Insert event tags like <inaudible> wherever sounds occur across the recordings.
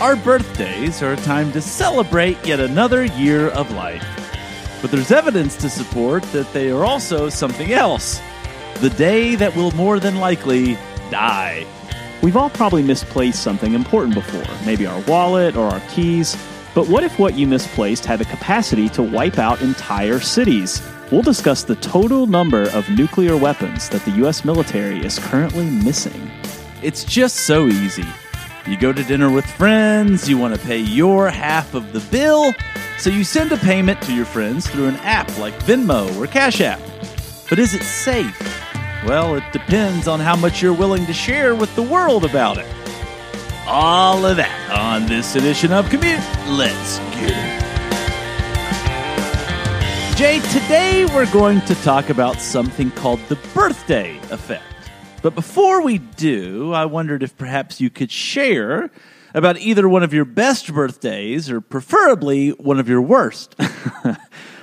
our birthdays are a time to celebrate yet another year of life. But there's evidence to support that they are also something else the day that will more than likely die. We've all probably misplaced something important before, maybe our wallet or our keys. But what if what you misplaced had the capacity to wipe out entire cities? We'll discuss the total number of nuclear weapons that the U.S. military is currently missing. It's just so easy. You go to dinner with friends, you want to pay your half of the bill, so you send a payment to your friends through an app like Venmo or Cash App. But is it safe? Well, it depends on how much you're willing to share with the world about it. All of that on this edition of Commute. Let's get it. Jay, today we're going to talk about something called the birthday effect. But before we do, I wondered if perhaps you could share about either one of your best birthdays or preferably one of your worst. <laughs>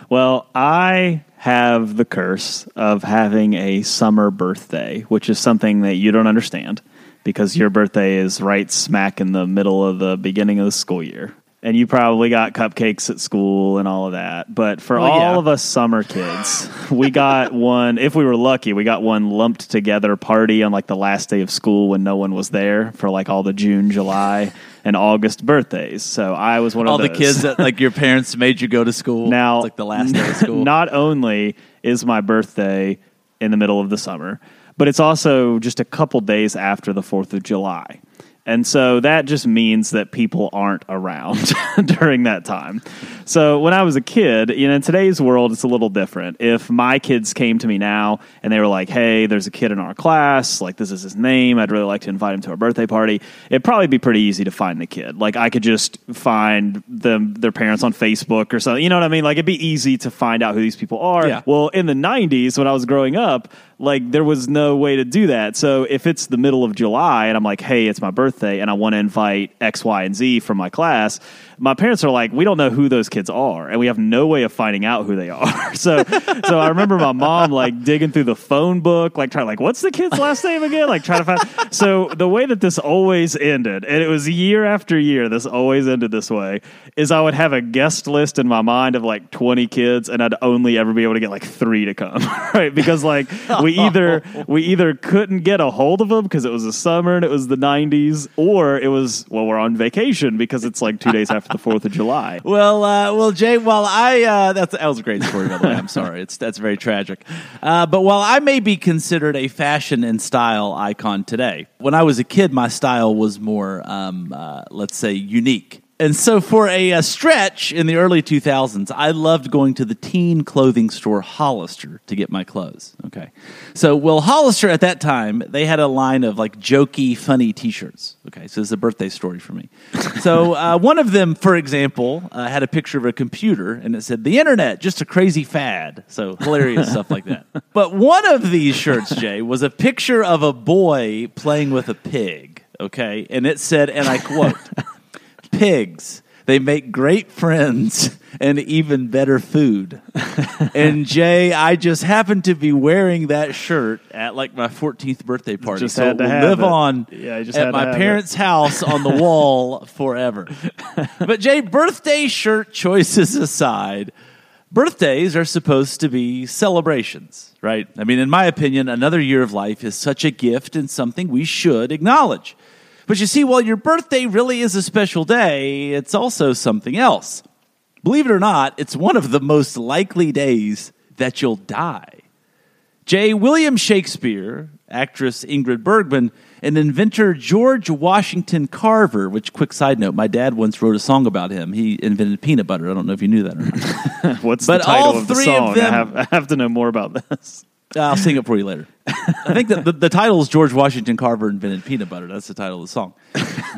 Well, I have the curse of having a summer birthday, which is something that you don't understand because your birthday is right smack in the middle of the beginning of the school year. And you probably got cupcakes at school and all of that. But for Well, all yeah. of us summer kids, <laughs> we got one, if we were lucky, we got one lumped together party on like the last day of school when no one was there for like all the June, July, and August birthdays. So I was one All of the kids that like your <laughs> parents made you go to school. Now, It's like the last day of <laughs> school. Not only is my birthday in the middle of the summer, but it's also just a couple days after the 4th of July. And so that just means that people aren't around <laughs> during that time. So when I was a kid, you know, in today's world, it's a little different. If my kids came to me now and they were like, hey, there's a kid in our class, like this is his name, I'd really like to invite him to our birthday party, it'd probably be pretty easy to find the kid. Like I could just find them, their parents on Facebook or something. You know what I mean? Like it'd be easy to find out who these people are. Yeah. Well, in the 90s, when I was growing up, like there was no way to do that. So if it's the middle of July and I'm like, hey, it's my birthday and I want to invite X, Y, and Z from my class, my parents are like, we don't know who those kids are, and we have no way of finding out who they <laughs> are. so, so I remember my mom like digging through the phone book, like trying, like, what's the kid's last name again? Like trying to find. So the way that this always ended, and it was year after year, this always ended this way, is I would have a guest list in my mind of like twenty kids, and I'd only ever be able to get like three to come, <laughs> right? Because like <laughs> we <laughs> either we either couldn't get a hold of them because it was the summer and it was the '90s, or it was well we're on vacation because it's like two days after the Fourth of July. <laughs> Well, uh, well, Jay. While I uh, that's that was a great story by the way. I'm sorry, it's that's very tragic. Uh, but while I may be considered a fashion and style icon today, when I was a kid, my style was more, um, uh, let's say, unique. And so, for a, uh stretch in the early 2000s, I loved going to the teen clothing store Hollister to get my clothes. Okay. So, well, Hollister at that time, they had a line of like jokey, funny t shirts. Okay. So, it's a birthday story for me. so, <laughs> uh, one of them, for example, uh, had a picture of a computer and it said, The internet, just a crazy fad. So, hilarious stuff like that. <laughs> But one of these shirts, Jay, was a picture of a boy playing with a pig. Okay. And it said, and I quote, pigs. They make great friends <laughs> and even better food. <laughs> and Jay, I just happened to be wearing that shirt at like my 14th birthday party. Just so had to it will live it. on Yeah, just at my have it. parents' house on the wall <laughs> forever. but Jay, birthday shirt choices aside, birthdays are supposed to be celebrations, right? I mean, in my opinion, another year of life is such a gift and something we should acknowledge. But you see, while your birthday really is a special day, it's also something else. Believe it or not, it's one of the most likely days that you'll die. Jay. William Shakespeare, actress Ingrid Bergman, and inventor George Washington Carver, which, quick side note, my dad once wrote a song about him. He invented peanut butter. I don't know if you knew that or not. <laughs> What's But the title all of the three song? of them- I, have, I have to know more about this. I'll sing it for you later. I think that the, the title is George Washington Carver invented peanut butter. That's the title of the song.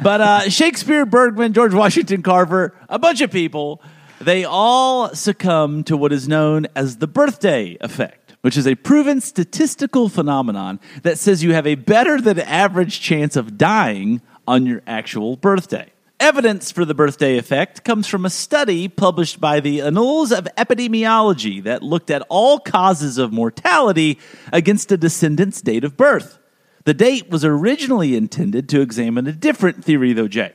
But uh, Shakespeare, Bergman, George Washington Carver, a bunch of people, they all succumb to what is known as the birthday effect, which is a proven statistical phenomenon that says you have a better than average chance of dying on your actual birthday. Evidence for the birthday effect comes from a study published by the Annals of Epidemiology that looked at all causes of mortality against a decedent's date of birth. The date was originally intended to examine a different theory, though, Jay.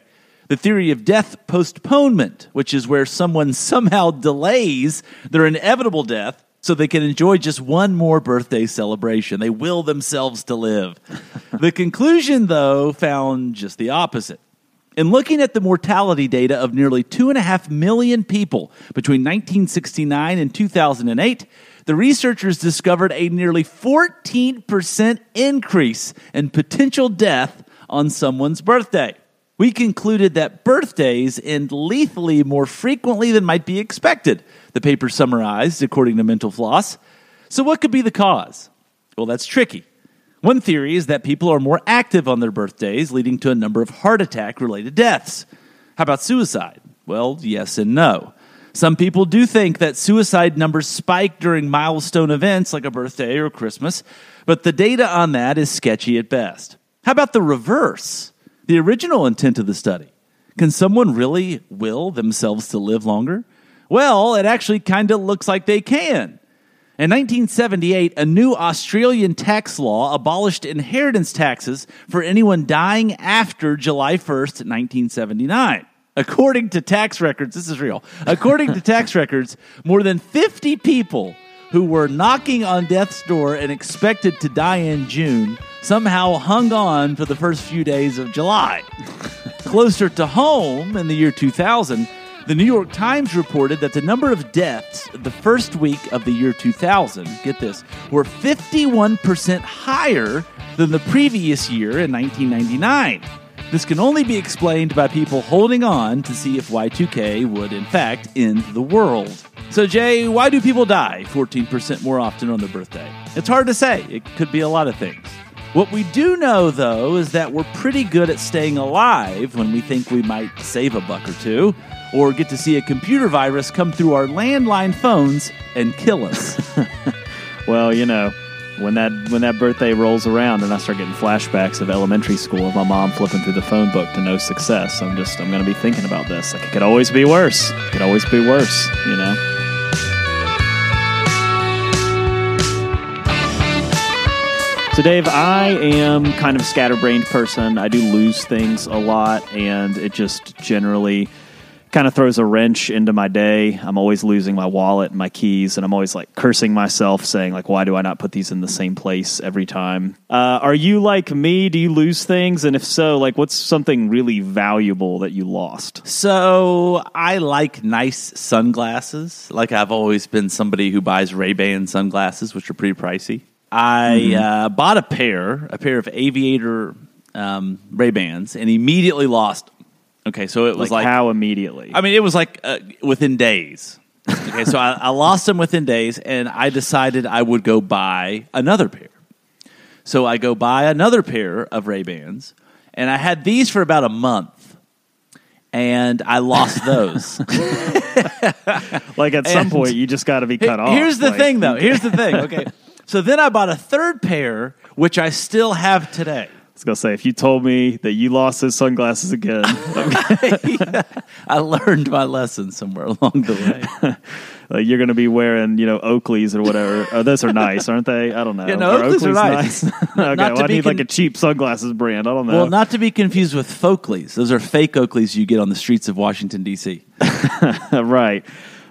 The theory of death postponement, which is where someone somehow delays their inevitable death so they can enjoy just one more birthday celebration. They will themselves to live. the conclusion, though, found just the opposite. In looking at the mortality data of nearly 2.5 million people between 1969 and 2008, the researchers discovered a nearly 14% increase in potential death on someone's birthday. We concluded that birthdays end lethally more frequently than might be expected, the paper summarized, according to Mental Floss. So, what could be the cause? Well, that's tricky. One theory is that people are more active on their birthdays, leading to a number of heart attack related deaths. How about suicide? Well, yes and no. Some people do think that suicide numbers spike during milestone events like a birthday or Christmas, but the data on that is sketchy at best. How about the reverse? The original intent of the study. Can someone really will themselves to live longer? Well, it actually kind of looks like they can. In 1978, a new Australian tax law abolished inheritance taxes for anyone dying after July 1st, 1979. According to tax records, this is real. According to tax <laughs> records, more than 50 people who were knocking on death's door and expected to die in June somehow hung on for the first few days of July. <laughs> Closer to home in the year 2000, the New York Times reported that the number of deaths the first week of the year 2000, get this, were 51% higher than the previous year in 1999. This can only be explained by people holding on to see if Y2K would, in fact, end the world. So, Jay, why do people die 14% more often on their birthday? It's hard to say. It could be a lot of things. What we do know, though, is that we're pretty good at staying alive when we think we might save a buck or two, or get to see a computer virus come through our landline phones and kill us. <laughs> Well, you know, when that when that birthday rolls around and I start getting flashbacks of elementary school of my mom flipping through the phone book to no success, I'm just I'm gonna be thinking about this. Like it could always be worse. It could always be worse, you know. So, Dave, I am kind of a scatterbrained person. I do lose things a lot, and it just generally kind of throws a wrench into my day. I'm always losing my wallet and my keys, and I'm always like cursing myself, saying like, "Why do I not put these in the same place every time?" Uh, are you like me? Do you lose things, and if so, like, what's something really valuable that you lost? So I like nice sunglasses. Like I've always been somebody who buys Ray Ban sunglasses, which are pretty pricey. I uh, bought a pair, a pair of aviator um, Ray Bans, and immediately lost. Okay, so it was Like, like, how immediately? I mean, it was like uh, within days. Okay, so I, I lost them within days, and I decided I would go buy another pair. So I go buy another pair of Ray Bans, and I had these for about a month, and I lost those. <laughs> <laughs> like at some and- point, you just got to be cut off. Here's the Like, thing, though. Here's the thing. <laughs> Okay, so then I bought a third pair, which I still have today. I was gonna say, if you told me that you lost those sunglasses again, <laughs> I learned my lesson somewhere along the way. <laughs> like you're gonna be wearing, you know, Oakleys or whatever. Oh, those are nice, aren't they? I don't know. Yeah, no, Oakleys are nice. <laughs> okay, Not well, I need like a cheap sunglasses brand. I don't know. Well, not to be confused with Folkleys. Those are fake Oakleys you get on the streets of Washington D.C. right.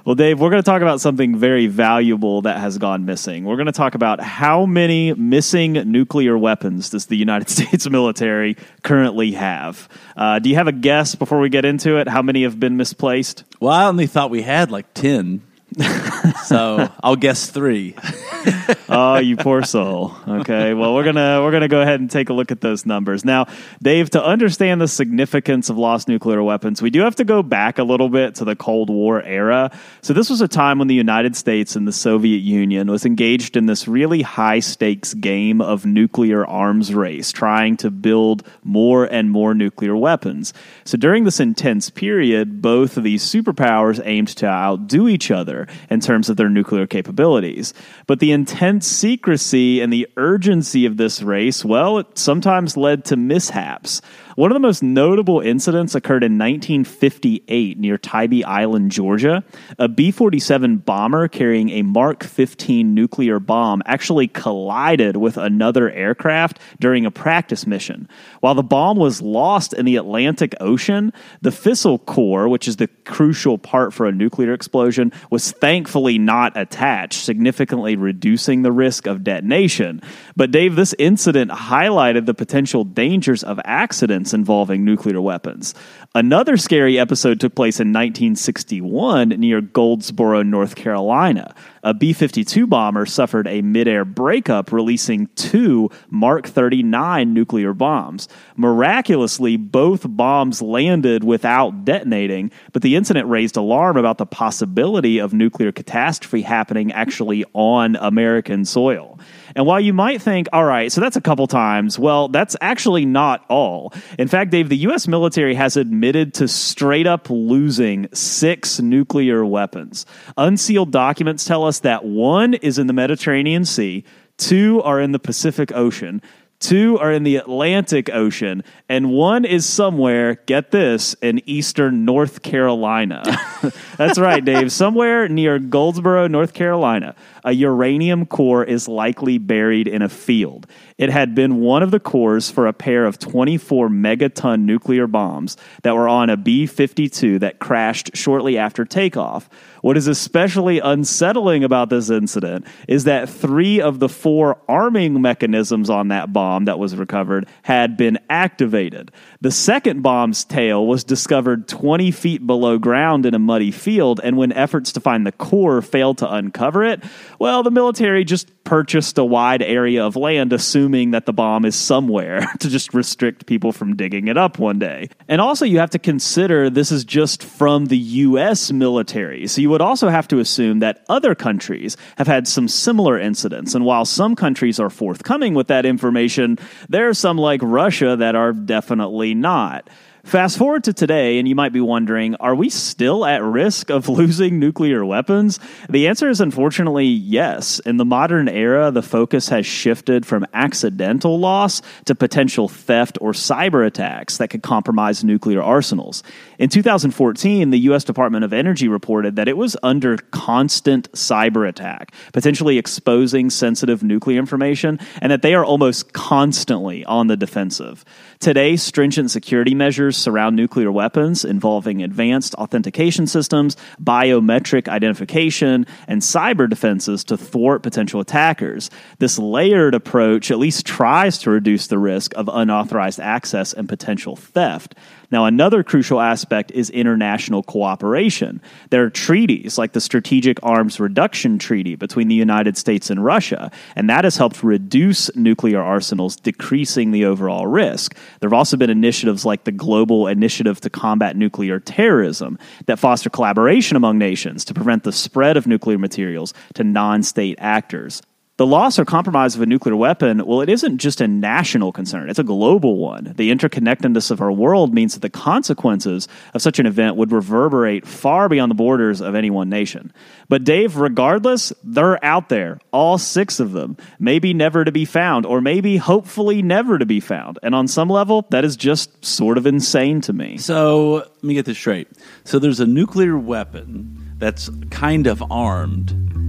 Well, Dave, we're going to talk about something very valuable that has gone missing. We're going to talk about how many missing nuclear weapons does the United <laughs> States military currently have. Uh, do you have a guess before we get into it? How many have been misplaced? Well, I only thought we had like ten. <laughs> so I'll guess three. <laughs> oh, you poor soul. Okay. Well, we're gonna we're gonna go ahead and take a look at those numbers now, Dave. To understand the significance of lost nuclear weapons, we do have to go back a little bit to the Cold War era. So this was a time when the United States and the Soviet Union was engaged in this really high stakes game of nuclear arms race, trying to build more and more nuclear weapons. So during this intense period, both of these superpowers aimed to outdo each other in terms of their nuclear capabilities. But the intense secrecy and the urgency of this race, well, it sometimes led to mishaps. One of the most notable incidents occurred in 1958 near Tybee Island, Georgia. A B 47 bomber carrying a Mark 15 nuclear bomb actually collided with another aircraft during a practice mission. While the bomb was lost in the Atlantic Ocean, the fissile core, which is the crucial part for a nuclear explosion, was thankfully not attached, significantly reducing the risk of detonation. But, Dave, this incident highlighted the potential dangers of accidents involving nuclear weapons. Another scary episode took place in 1961 near Goldsboro, North Carolina. A B 52 bomber suffered a midair breakup, releasing two Mark 39 nuclear bombs. Miraculously, both bombs landed without detonating, but the incident raised alarm about the possibility of nuclear catastrophe happening actually on American soil. And while you might think, all right, so that's a couple times, well, that's actually not all. In fact, Dave, the U.S. military has admitted to straight up losing six nuclear weapons. Unsealed documents tell us that one is in the Mediterranean Sea, two are in the Pacific Ocean, Two are in the Atlantic Ocean, and one is somewhere, get this, in eastern North Carolina. <laughs> That's right, Dave. Somewhere near Goldsboro, North Carolina, a uranium core is likely buried in a field. It had been one of the cores for a pair of 24 megaton nuclear bombs that were on a B 52 that crashed shortly after takeoff. What is especially unsettling about this incident is that three of the four arming mechanisms on that bomb that was recovered had been activated. The second bomb's tail was discovered 20 feet below ground in a muddy field, and when efforts to find the core failed to uncover it, well, the military just purchased a wide area of land, assuming that the bomb is somewhere <laughs> to just restrict people from digging it up one day. And also, you have to consider this is just from the U.S. military. So you would also have to assume that other countries have had some similar incidents. And while some countries are forthcoming with that information, there are some like Russia that are definitely not. Fast forward to today, and you might be wondering, are we still at risk of <laughs> losing nuclear weapons? The answer is unfortunately yes. In the modern era, the focus has shifted from accidental loss to potential theft or cyber attacks that could compromise nuclear arsenals. In 2014, the U.S. Department of Energy reported that it was under constant cyber attack, potentially exposing sensitive nuclear information, and that they are almost constantly on the defensive. Today, stringent security measures surround nuclear weapons involving advanced authentication systems, biometric identification, and cyber defenses to thwart potential attackers. This layered approach at least tries to reduce the risk of unauthorized access and potential theft. Now, another crucial aspect is international cooperation. There are treaties like the Strategic Arms Reduction Treaty between the United States and Russia, and that has helped reduce nuclear arsenals, decreasing the overall risk. There have also been initiatives like the Global Initiative to Combat Nuclear Terrorism that foster collaboration among nations to prevent the spread of nuclear materials to non state actors. The loss or compromise of a nuclear weapon, well, it isn't just a national concern, it's a global one. The interconnectedness of our world means that the consequences of such an event would reverberate far beyond the borders of any one nation. But, Dave, regardless, they're out there, all six of them, maybe never to be found, or maybe hopefully never to be found. And on some level, that is just sort of insane to me. So, let me get this straight. So, there's a nuclear weapon that's kind of armed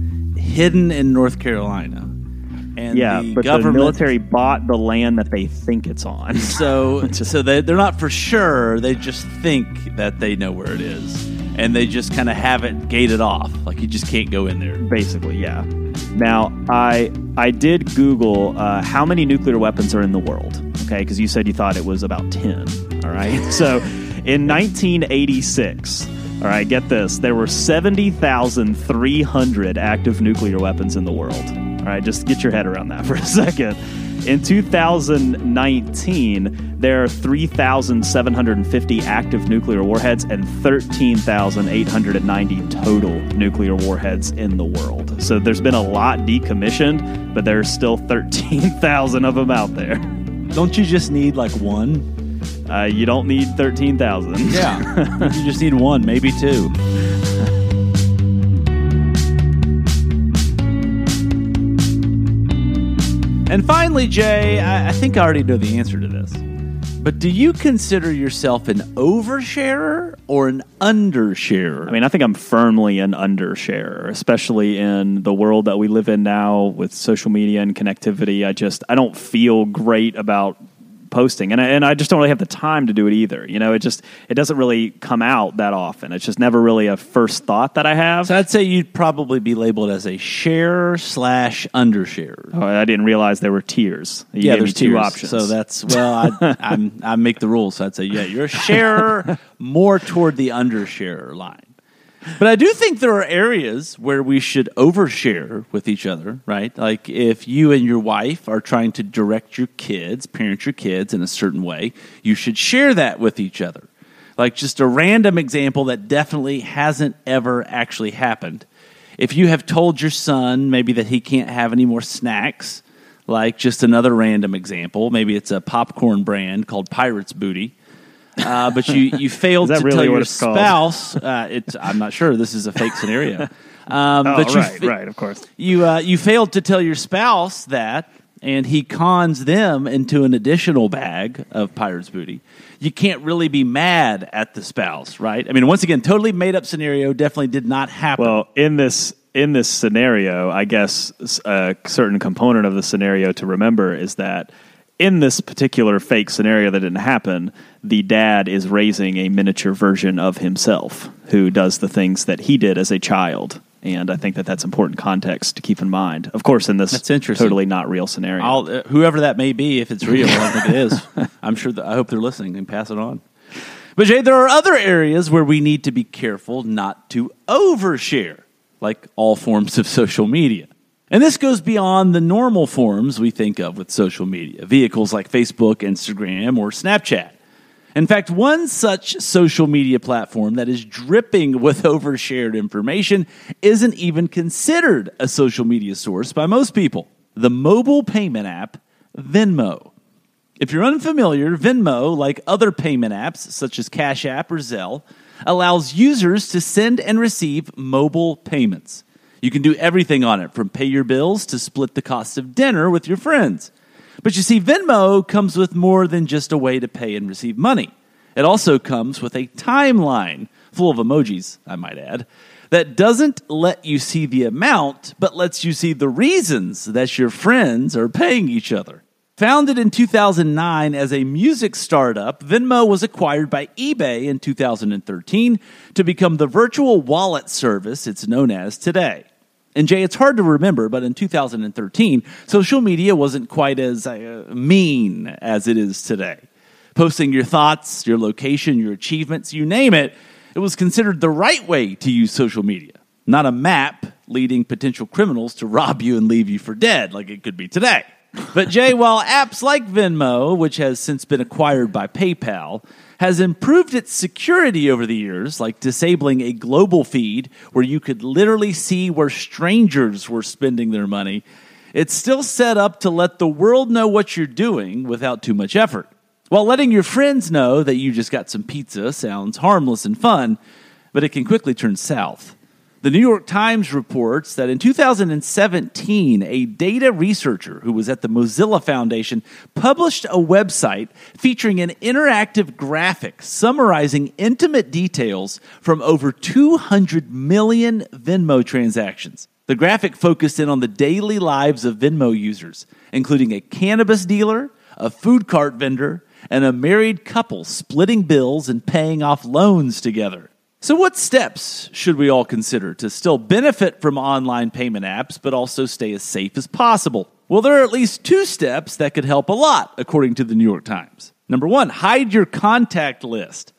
hidden in North Carolina. And yeah, the but the military bought the land that they think it's on. <laughs> so, <laughs> so they, they're not for sure. They just think that they know where it is, and they just kind of have it gated off. Like you just can't go in there. Basically, yeah. Now, I I did Google uh, how many nuclear weapons are in the world. Okay, because you said you thought it was about ten. All right, <laughs> so in 1986 all right, get this. There were 70,300 active nuclear weapons in the world. All right, just get your head around that <laughs> for a second. In 2019, there are 3,750 active nuclear warheads and 13,890 total nuclear warheads in the world. So there's been a lot decommissioned, but there's still 13,000 of them out there. Don't you just need like one? Uh, you don't need 13,000. Yeah. <laughs> you just need one, maybe two. And finally, Jay, I, I think I already know the answer to this. But do you consider yourself an oversharer or an undersharer? I mean, I think I'm firmly an undersharer, especially in the world that we live in now with social media and connectivity. I just I don't feel great about posting, and I, and I just don't really have the time to do it either. You know, it just it doesn't really come out that often. It's just never really a first thought that I have. so I'd say you'd probably be labeled as a sharer slash undersharer. Oh, I didn't realize there were tiers. You yeah, there's two tiers. options. So that's well, I, I'm I make the rules. So I'd say yeah, you're a sharer <laughs> more toward the undersharer line. But I do think there are areas where we should overshare with each other, right? Like if you and your wife are trying to direct your kids, parent your kids in a certain way, you should share that with each other. Like just a random example that definitely hasn't ever actually happened. If you have told your son maybe that he can't have any more snacks, like just another random example, maybe it's a popcorn brand called Pirates Booty. Uh, but you, you <laughs> failed to really tell your spouse. Uh, it's, I'm not sure. This is a fake scenario. <laughs> Um, oh, but you right, fa- right, of course. you uh, you failed to tell your spouse that, and he cons them into an additional bag of pirate's booty. You can't really be mad at the spouse, right? I mean, once again, totally made up scenario. Definitely did not happen. Well, in this in this scenario, I guess a certain component of the scenario to remember is that in this particular fake scenario that didn't happen, the dad is raising a miniature version of himself who does the things that he did as a child. And I think that that's important context to keep in mind. Of course, in this totally not real scenario. Uh, whoever that may be, if it's real, I think it is. <laughs> I'm sure. That, I hope they're listening and pass it on. But Jay, there are other areas where we need to be careful not to overshare, like all forms of social media. And this goes beyond the normal forms we think of with social media, vehicles like Facebook, Instagram, or Snapchat. In fact, one such social media platform that is dripping with <laughs> overshared information isn't even considered a social media source by most people the mobile payment app Venmo. If you're unfamiliar, Venmo, like other payment apps such as Cash App or Zelle, allows users to send and receive mobile payments. You can do everything on it, from pay your bills to split the cost of dinner with your friends. But you see, Venmo comes with more than just a way to pay and receive money. It also comes with a timeline, full of emojis, I might add, that doesn't let you see the amount, but lets you see the reasons that your friends are paying each other. Founded in 2009 as a music startup, Venmo was acquired by eBay in 2013 to become the virtual wallet service it's known as today. And Jay, it's hard to remember, but in 2013, social media wasn't quite as uh, mean as it is today. Posting your thoughts, your location, your achievements, you name it, it was considered the right way to use social media, not a map leading potential criminals to rob you and leave you for dead like it could be today. But Jay, while apps like Venmo, which has since been acquired by PayPal, has improved its security over the years, like disabling a global feed where you could literally see where strangers were spending their money, it's still set up to let the world know what you're doing without too much effort. While letting your friends know that you just got some pizza sounds harmless and fun, but it can quickly turn south. The New York Times reports that in 2017, a data researcher who was at the Mozilla Foundation published a website featuring an interactive graphic summarizing intimate details from over 200 million Venmo transactions. The graphic focused in on the daily lives of Venmo users, including a cannabis dealer, a food cart vendor, and a married couple splitting bills and paying off loans together. So, what steps should we all consider to still benefit from online payment apps, but also stay as safe as possible? Well, there are at least two steps that could help a lot, according to the New York Times. Number one, hide your contact list.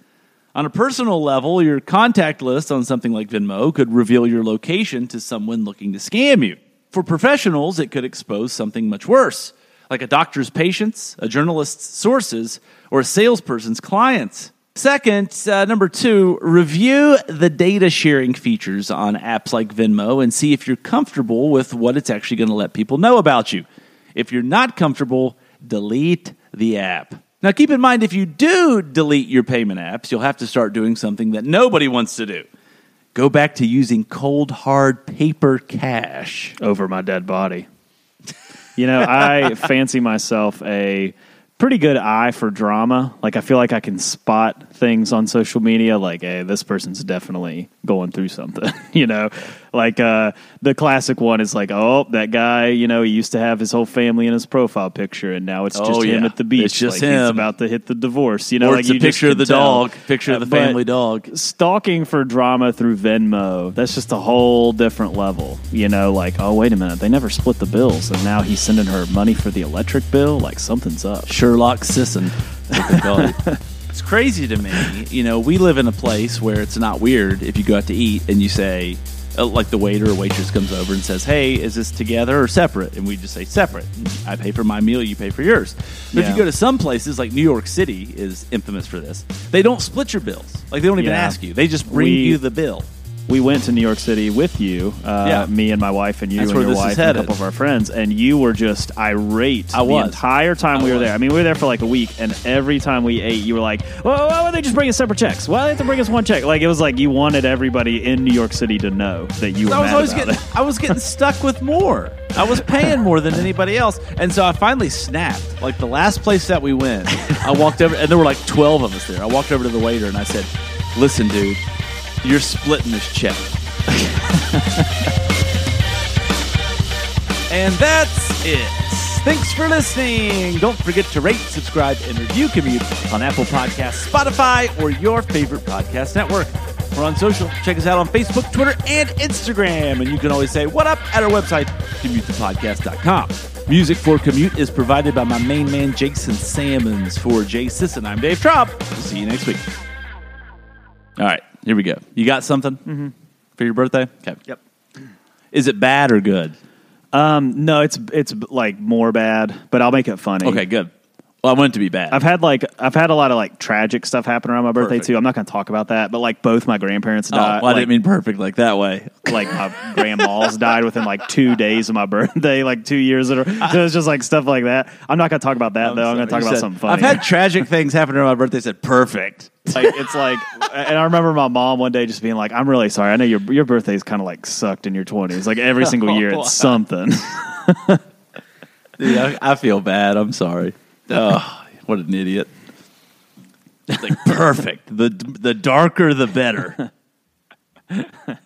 On a personal level, your contact list on something like Venmo could reveal your location to someone looking to scam you. For professionals, it could expose something much worse, like a doctor's patients, a journalist's sources, or a salesperson's clients. Second, uh, number two, review the data sharing features on apps like Venmo and see if you're comfortable with what it's actually going to let people know about you. If you're not comfortable, delete the app. Now, keep in mind, if you do delete your payment apps, you'll have to start doing something that nobody wants to do. Go back to using cold, hard paper cash. over my dead body. You know, I <laughs> fancy myself a pretty good eye for drama. Like I feel like I can spot things on social media like, hey, this person's definitely going through something, <laughs> you know? Like uh the classic one is like, oh, that guy, you know, he used to have his whole family in his profile picture and now it's just Oh, him yeah. at the beach. It's just like He's him. about to hit the divorce, you know, or like it's a you picture of can the tell. dog, picture of the but- family dog. stalking for drama through Venmo, that's just a whole different level. You know, like, oh, wait a minute, they never split the bills, and now he's sending her money for the electric bill? Like, something's up. Sherlock Sisson. that's what they call it. <laughs> it's crazy to me. You know, we live in a place where it's not weird if you go out to eat and you say, Uh, like the waiter or waitress comes over and says, "Hey, is this together or separate?" And we just say separate. I pay for my meal, you pay for yours. But if you go to some places like New York City is infamous for this. They don't split your bills. Like they don't even Yeah. ask you. They just bring We- you the bill. We went to New York City with you, uh, Yeah. me and my wife, and you That's and your wife, and a couple of our friends, and you were just irate I was. the entire time I we were was. there. I mean, we were there for like a week, and every time we ate, you were like, well, why would they just bring us separate checks? Why do they have to bring us one check? Like, it was like you wanted everybody in New York City to know that you were I was always getting it. I was getting stuck with more. I was paying more than anybody else, and so I finally snapped. Like the last place that we went, I walked over, and there were like twelve of us there. I walked over to the waiter and I said, "Listen, dude, you're splitting this check." <laughs> and that's it. Thanks for listening. Don't forget to rate, subscribe, and review Commute on Apple Podcasts, Spotify, or your favorite podcast network. We're on social. Check us out on Facebook, Twitter, and Instagram. And you can always say, What up at our website, commutethepodcast.com. Music for Commute is provided by my main man, Jason Salmons. For Jay Sisson, I'm Dave Traub. We'll see you next week. All right, here we go. You got something for your birthday? Okay. Yep. Is it bad or good? Um, no, it's it's like more bad, but I'll make it funny. Okay, good. Well, I want it to be bad. I've had like I've had a lot of like tragic stuff happen around my birthday Perfect. too. I'm not going to talk about that, but like both my grandparents oh, died. well, I like, didn't mean perfect like that way. like my grandmas died within like two days of my <laughs> birthday, like two years. In a, so it's just like stuff like that. I'm not going to talk about that though. I'm going to talk You about said, something funny. I've had tragic things happen around my birthday. Said perfect. like it's like, and I remember my mom one day just being like, "I'm really sorry. I know your your birthday's kind of like sucked in your 20s. Like every single <laughs> year, it's something." <laughs> Dude, I, I feel bad. I'm sorry. Oh, what an idiot. Like perfect. The the darker the better. <laughs>